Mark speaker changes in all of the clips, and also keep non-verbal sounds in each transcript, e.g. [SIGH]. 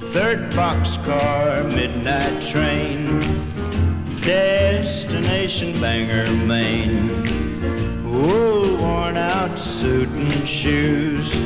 Speaker 1: Third boxcar, midnight train, destination Bangor, Maine. Old worn out suit and shoes.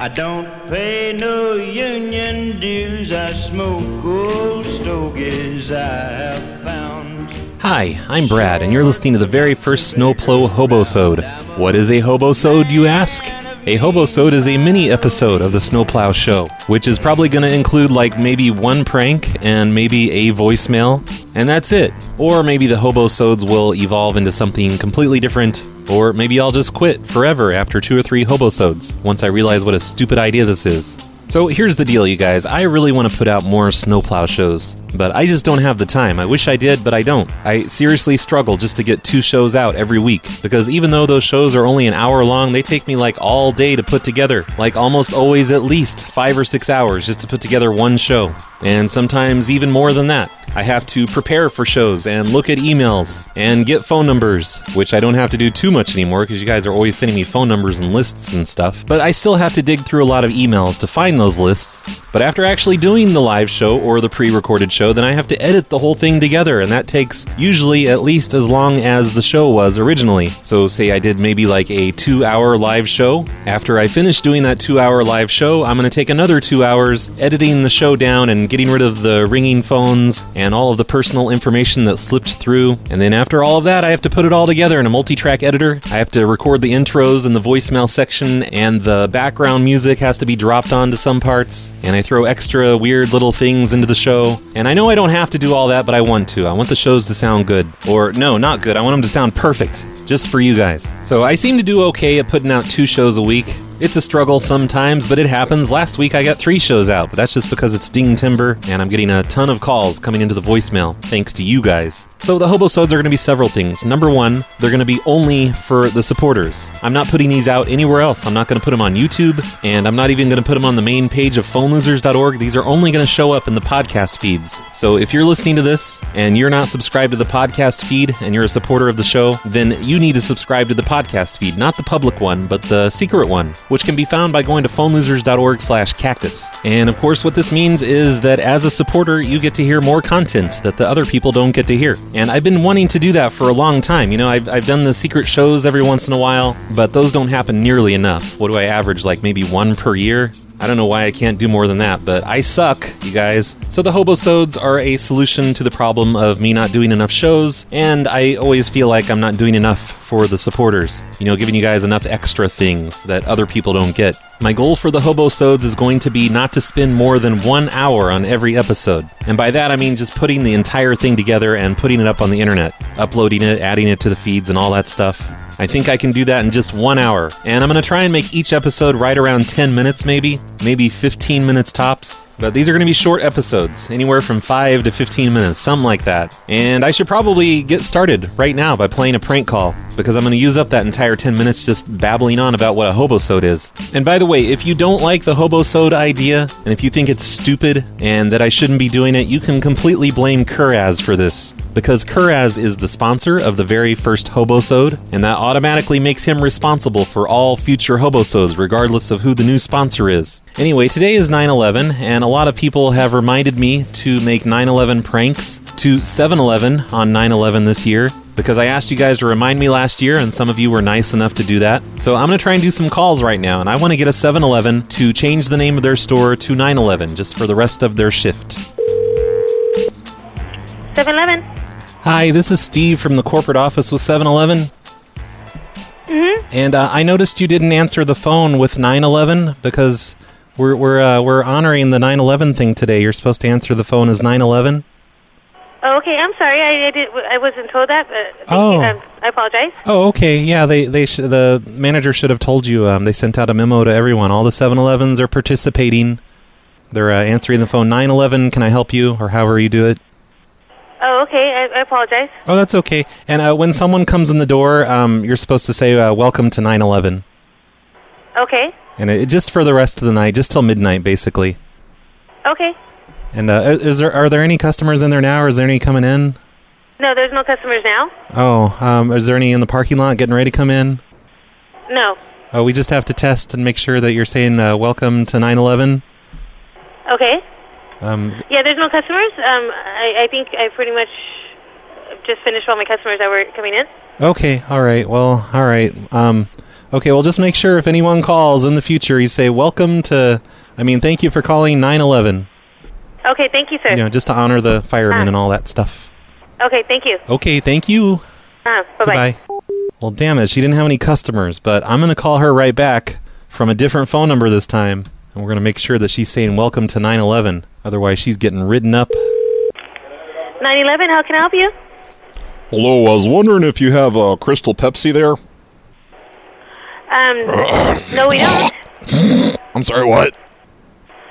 Speaker 1: I don't pay no union dues. I smoke old stogies I have found.
Speaker 2: Hi, I'm Brad, and you're listening to the very first Snowplow Hobosode. What is a Hobosode, you ask? A Hobo Sode is a mini episode of the Snowplow Show, which is probably going to include like maybe one prank and maybe a voicemail, and that's it. Or maybe the Hobo Sodes will evolve into something completely different, or maybe I'll just quit forever after two or three Hobo Sodes once I realize what a stupid idea this is. So here's the deal, you guys. I really want to put out more snowplow shows, but I just don't have the time. I wish I did, but I don't. I seriously struggle just to get two shows out every week, because even though those shows are only an hour long, they take me like all day to put together. Like almost always at least five or six hours just to put together one show. And sometimes even more than that. I have to prepare for shows and look at emails and get phone numbers, which I don't have to do too much anymore because you guys are always sending me phone numbers and lists and stuff. But I still have to dig through a lot of emails to find those lists. But after actually doing the live show or the pre recorded show, then I have to edit the whole thing together, and that takes usually at least as long as the show was originally. So, say I did maybe like a two hour live show. After I finish doing that two hour live show, I'm going to take another two hours editing the show down and getting rid of the ringing phones and all of the personal information that slipped through. And then after all of that, I have to put it all together in a multi track editor. I have to record the intros and the voicemail section, and the background music has to be dropped onto some parts. And I throw extra weird little things into the show. And I know I don't have to do all that, but I want to. I want the shows to sound good. Or, no, not good. I want them to sound perfect, just for you guys. So I seem to do okay at putting out two shows a week. It's a struggle sometimes, but it happens. Last week I got three shows out, but that's just because it's Dingtember and I'm getting a ton of calls coming into the voicemail, thanks to you guys. So the Hobosodes are going to be several things. Number one, they're going to be only for the supporters. I'm not putting these out anywhere else. I'm not going to put them on YouTube, and I'm not even going to put them on the main page of phonelosers.org. These are only going to show up in the podcast feeds. So if you're listening to this and you're not subscribed to the podcast feed and you're a supporter of the show, then you need to subscribe to the podcast feed, not the public one, but the secret one, which can be found by going to phonelosers.org slash cactus. And of course, what this means is that as a supporter, you get to hear more content that the other people don't get to hear. And I've been wanting to do that for a long time. You know, I've, I've done the secret shows every once in a while, but those don't happen nearly enough. What do I average? Like maybe one per year? I don't know why I can't do more than that, but I suck, you guys. So the Hobosodes are a solution to the problem of me not doing enough shows, and I always feel like I'm not doing enough for the supporters. You know, giving you guys enough extra things that other people don't get. My goal for the Hobosodes is going to be not to spend more than one hour on every episode. And by that, I mean just putting the entire thing together and putting it up on the internet, uploading it, adding it to the feeds, and all that stuff. I think I can do that in just one hour. And I'm going to try and make each episode right around 10 minutes, maybe, maybe 15 minutes tops. But these are going to be short episodes, anywhere from 5 to 15 minutes, something like that. And I should probably get started right now by playing a prank call, because I'm going to use up that entire 10 minutes just babbling on about what a hobosode is. And by the way, if you don't like the hobosode idea, and if you think it's stupid and that I shouldn't be doing it, you can completely blame Kuraz for this. Because Kuraz is the sponsor of the very first hobosode, and that automatically makes him responsible for all future hobosodes, regardless of who the new sponsor is. Anyway, today is 9 11, and a lot of people have reminded me to make 9 11 pranks to 7 Eleven on 9 11 this year because I asked you guys to remind me last year, and some of you were nice enough to do that. So I'm going to try and do some calls right now, and I want to get a 7 Eleven to change the name of their store to 9 11 just for the rest of their shift.
Speaker 3: 7 Eleven.
Speaker 2: Hi, this is Steve from the corporate office with 7 Eleven.
Speaker 3: Mm-hmm.
Speaker 2: And uh, I noticed you didn't answer the phone with 911 because we're we're uh, we're honoring the 911 thing today. You're supposed to answer the phone as 911.
Speaker 3: Oh, okay. I'm sorry. I, I did. I wasn't told that. But
Speaker 2: Oh.
Speaker 3: you. Um, I apologize.
Speaker 2: Oh, okay. Yeah, they they sh- the manager should have told you. Um, they sent out a memo to everyone. All the 7-Elevens are participating. They're uh, answering the phone 911. Can I help you? Or however you do it.
Speaker 3: Oh, okay. I, I apologize.
Speaker 2: Oh, that's okay. And uh, when someone comes in the door, um, you're supposed to say uh, "Welcome to 9 11.
Speaker 3: Okay.
Speaker 2: and it, just for the rest of the night, just till midnight, basically.
Speaker 3: Okay.
Speaker 2: And uh, is there are there any customers in there now, or is there any coming in?
Speaker 3: No, there's no customers now.
Speaker 2: Oh, um, is there any in the parking lot getting ready to come in?
Speaker 3: No.
Speaker 2: Oh, we just have to test and make sure that you're saying uh, "Welcome to 9-11.
Speaker 3: Okay.
Speaker 2: Um,
Speaker 3: Yeah, there's no customers. Um, I, I think I pretty much just finished all my customers that were coming in.
Speaker 2: okay, all right. Well, all right. Um, okay, well, just make sure if anyone calls in the future, you say, welcome to, I mean, thank you for calling 911.
Speaker 3: Okay, thank you, sir.
Speaker 2: You know, just to honor the firemen
Speaker 3: Ah.
Speaker 2: and all that stuff.
Speaker 3: Okay, thank you.
Speaker 2: Okay, thank you.
Speaker 3: Uh, bye bye.
Speaker 2: Goodbye. Well, damn it, she didn't have any customers, but I'm going to call her right back from a different phone number this time. And we're going to make sure that she's saying welcome to 911. Otherwise, she's getting ridden up.
Speaker 3: 911, how can I help you?
Speaker 4: Hello, I was wondering if you have a Crystal Pepsi there.
Speaker 3: Um, no, we don't. [COUGHS]
Speaker 4: I'm sorry, what?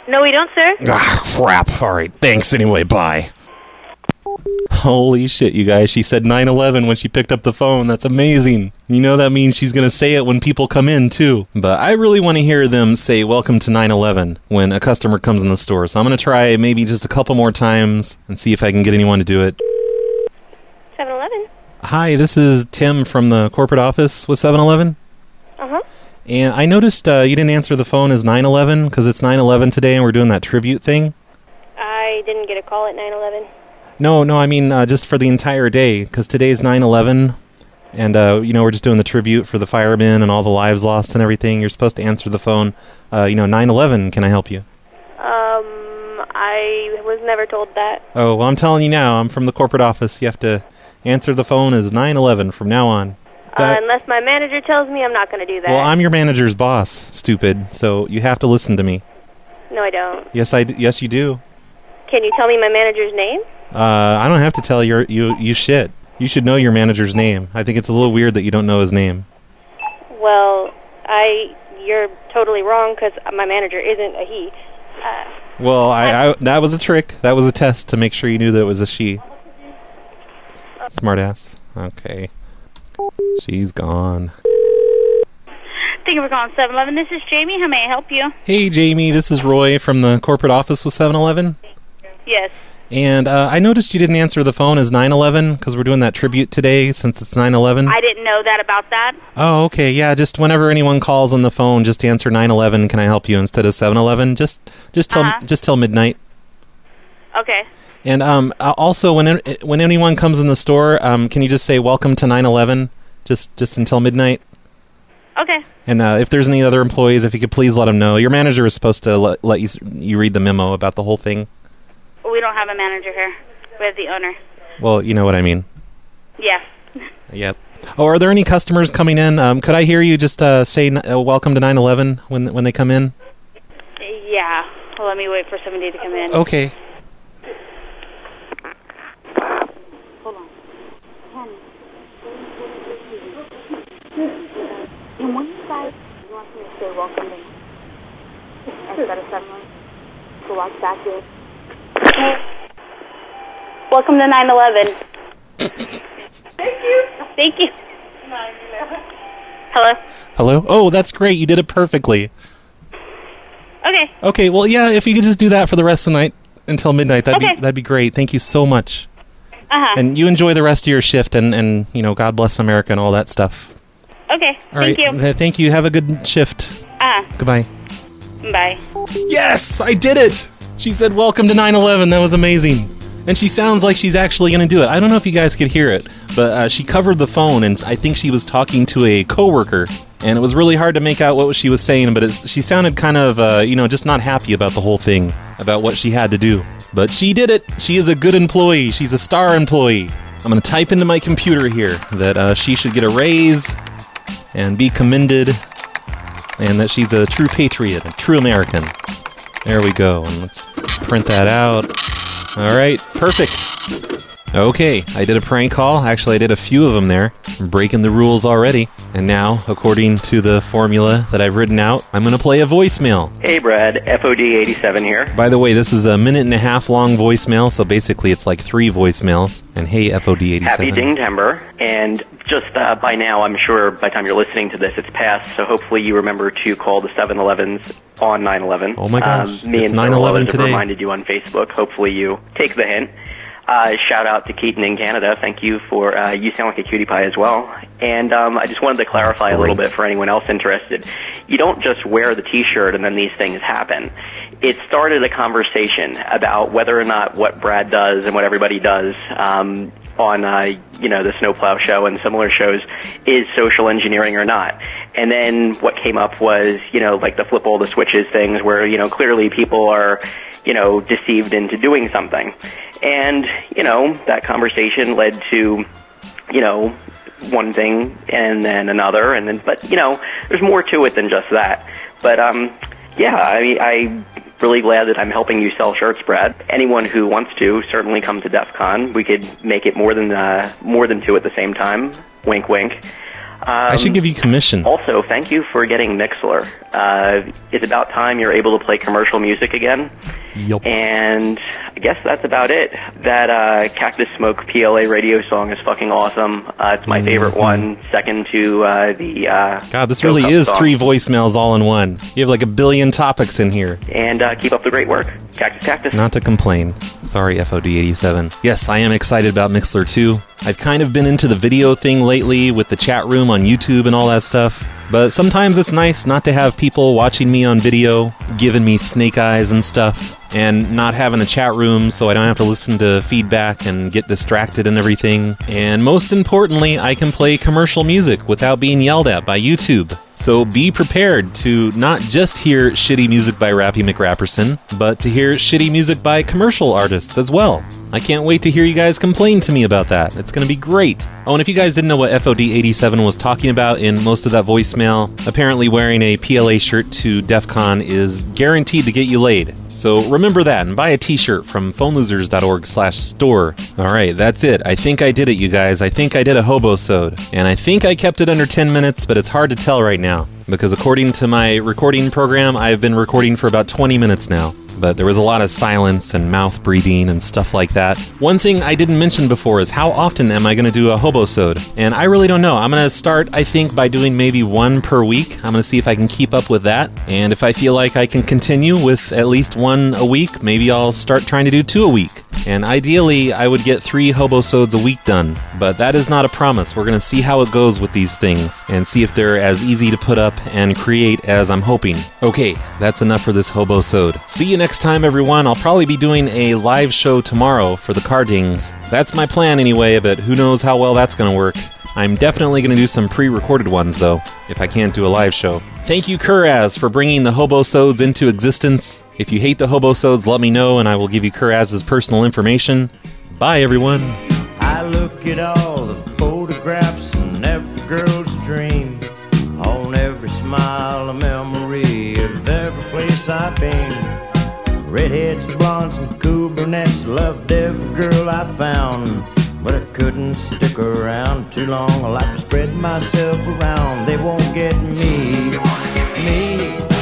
Speaker 3: No, we don't, sir.
Speaker 2: Ah, crap. All right, thanks anyway. Bye. Holy shit, you guys. She said 9 11 when she picked up the phone. That's amazing. You know that means she's going to say it when people come in, too. But I really want to hear them say welcome to 9 11 when a customer comes in the store. So I'm going to try maybe just a couple more times and see if I can get anyone to do it.
Speaker 3: 7-Eleven.
Speaker 2: Hi, this is Tim from the corporate office with 7-Eleven.
Speaker 3: Uh-huh.
Speaker 2: And I noticed uh, you didn't answer the phone as 9 11 because it's 9 11 today and we're doing that tribute thing.
Speaker 3: I didn't get a call at 911.
Speaker 2: No, no, I mean uh, just for the entire day because today's 9/11, and uh, you know we're just doing the tribute for the firemen and all the lives lost and everything. You're supposed to answer the phone. Uh, you know, 9/11. Can I help you?
Speaker 3: Um, I was never told that.
Speaker 2: Oh, well, I'm telling you now. I'm from the corporate office. You have to answer the phone as 9/11 from now on.
Speaker 3: Uh, unless my manager tells me, I'm not going to do that.
Speaker 2: well, I'm your manager's boss, stupid. So you have to listen to me.
Speaker 3: no, I don't.
Speaker 2: Yes, I. D- yes, you do.
Speaker 3: Can you tell me my manager's name?
Speaker 2: Uh, I don't have to tell you. You you shit. You should know your manager's name. I think it's a little weird that you don't know his name.
Speaker 3: Well, I you're totally wrong because my manager isn't a he. Uh,
Speaker 2: Well, I, I that was a trick. That was a test to make sure you knew that it was a she. Smartass. Okay. She's gone.
Speaker 5: Thank you for calling 7-Eleven. This is Jamie. How may I help you?
Speaker 2: Hey, Jamie. This is Roy from the corporate office with 7-Eleven.
Speaker 5: Yes.
Speaker 2: And uh, I noticed you didn't answer the phone as 911 because we're doing that tribute today since it's 911.
Speaker 5: I didn't know that about that.
Speaker 2: Oh, okay. Yeah, just whenever anyone calls on the phone, just answer 911. Can I help you instead of 711? Just just till
Speaker 5: Uh-huh.
Speaker 2: just till midnight.
Speaker 5: Okay.
Speaker 2: And um, uh, also, when when anyone comes in the store, um, can you just say "Welcome to 9/11" just just until midnight?
Speaker 5: Okay.
Speaker 2: And uh, if there's any other employees, if you could please let them know. Your manager is supposed to let, let you you read the memo about the whole thing.
Speaker 5: We don't have a manager here. We have the owner.
Speaker 2: Well, you know what I mean.
Speaker 5: Yeah.
Speaker 2: Yep. Oh, are there any customers coming in? Um, could I hear you just uh, say uh, "Welcome to 9/11" when when they come in?
Speaker 5: Yeah. Well, let me wait for somebody to come in.
Speaker 2: Okay.
Speaker 5: Hold on. And when you guys you want me to say welcome to instead of 7-Eleven? So watch back in. Welcome to 9-11. Thank you. Thank you. Hello?
Speaker 2: Hello. Oh, that's great. You did it perfectly.
Speaker 5: Okay.
Speaker 2: Okay. Well, yeah. If you could just do that for the rest of the night until midnight, that'd
Speaker 5: Okay.
Speaker 2: be that'd be great. Thank you so much.
Speaker 5: Uh-huh.
Speaker 2: And you enjoy the rest of your shift, and and you know, God bless America and all that stuff.
Speaker 5: Okay.
Speaker 2: All
Speaker 5: Thank
Speaker 2: right.
Speaker 5: you.
Speaker 2: Thank you. Have a good shift.
Speaker 5: Uh,
Speaker 2: Goodbye.
Speaker 5: bye.
Speaker 2: Yes, I did it. She said, "Welcome to 9/11." That was amazing. And she sounds like she's actually going to do it. I don't know if you guys could hear it, but uh, she covered the phone, and I think she was talking to a coworker. And it was really hard to make out what she was saying, but she sounded kind of, uh, you know, just not happy about the whole thing, about what she had to do. But she did it. She is a good employee. She's a star employee. I'm going to type into my computer here that uh, she should get a raise and be commended, and that she's a true patriot, a true American. There we go. And let's print that out. All right, perfect. Okay, I did a prank call. Actually, I did a few of them there. I'm breaking the rules already. And now, according to the formula that I've written out, I'm going to play a voicemail.
Speaker 6: Hey Brad, FOD87 here.
Speaker 2: By the way, this is a minute and a half long voicemail, so basically it's like three voicemails. And hey, FOD87.
Speaker 6: Happy Dingtember. And just uh, by now, I'm sure by the time you're listening to this, it's past. So hopefully you remember to call the 7-Elevens on 9/11.
Speaker 2: Oh my gosh,
Speaker 6: me
Speaker 2: it's
Speaker 6: and
Speaker 2: 9/11
Speaker 6: have
Speaker 2: today.
Speaker 6: reminded you on Facebook. Hopefully you take the hint. Uh, shout out to Keaton in Canada. Thank you for uh, you sound like a cutie pie as well. And um, I just wanted to clarify a little bit for anyone else interested. You don't just wear the T-shirt and then these things happen. It started a conversation about whether or not what Brad does and what everybody does um, on uh, you know the Snowplow show and similar shows is social engineering or not. And then what came up was you know like the flip all the switches things where you know clearly people are you know deceived into doing something. And you know that conversation led to you know one thing and then another and then but you know there's more to it than just that. But um yeah, I mean I really glad that I'm helping you sell shirts, Brad. Anyone who wants to certainly come to DEF CON. We could make it more than uh, more than two at the same time. Wink, wink. Um,
Speaker 2: I should give you commission.
Speaker 6: Also, thank you for getting Mixlr. Uh, it's about time you're able to play commercial music again.
Speaker 2: Yup.
Speaker 6: And I guess that's about it. That uh, Cactus Smoke PLA radio song is fucking awesome. Uh, it's my favorite one, second to uh, the. Uh,
Speaker 2: Mm-hmm. God, this
Speaker 6: Joe
Speaker 2: really
Speaker 6: Cup
Speaker 2: is
Speaker 6: song.
Speaker 2: three voicemails all in one. You have like a billion topics in here.
Speaker 6: And uh, keep up the great work. Cactus Cactus.
Speaker 2: Not to complain. Sorry, FOD87. Yes, I am excited about Mixlr too. I've kind of been into the video thing lately with the chat room on YouTube and all that stuff. But sometimes it's nice not to have people watching me on video, giving me snake eyes and stuff, and not having a chat room so I don't have to listen to feedback and get distracted and everything. And most importantly, I can play commercial music without being yelled at by YouTube. So be prepared to not just hear shitty music by Rappy McRapperson, but to hear shitty music by commercial artists as well. I can't wait to hear you guys complain to me about that. It's going to be great. Oh, and if you guys didn't know what FOD87 was talking about in most of that voicemail, apparently wearing a PLA shirt to DEF CON is guaranteed to get you laid. So remember that and buy a t-shirt from phonelosers.org slash store. Alright, that's it. I think I did it, you guys. I think I did a hobo-sode. And I think I kept it under 10 minutes, but it's hard to tell right now. Because according to my recording program, I've been recording for about 20 minutes now. But there was a lot of silence and mouth breathing and stuff like that. One thing I didn't mention before is how often am I going to do a hobo-sode? And I really don't know. I'm going to start, I think, by doing maybe one per week. I'm going to see if I can keep up with that. And if I feel like I can continue with at least one a week, maybe I'll start trying to do two a week. And ideally, I would get three hobo-sodes a week done. But that is not a promise. We're going to see how it goes with these things and see if they're as easy to put up and create as I'm hoping. Okay, that's enough for this hobo-sode. See you next time, everyone. I'll probably be doing a live show tomorrow for the Cardings. That's my plan anyway, but who knows how well that's going to work. I'm definitely going to do some pre recorded ones, though, if I can't do a live show. Thank you, Kuraz, for bringing the Hobo Hobosodes into existence. If you hate the Hobo Hobosodes, let me know, and I will give you Kuraz's personal information. Bye, everyone.
Speaker 1: I look at all the photographs in every girl's dream. On every smile, a memory of every place I've been. Redheads, blondes, and cool brunettes loved every girl I found. But I couldn't stick around too long. I like to spread myself around. They won't get me. Me.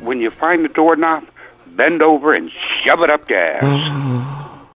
Speaker 7: When you find the doorknob, bend over and shove it up gas.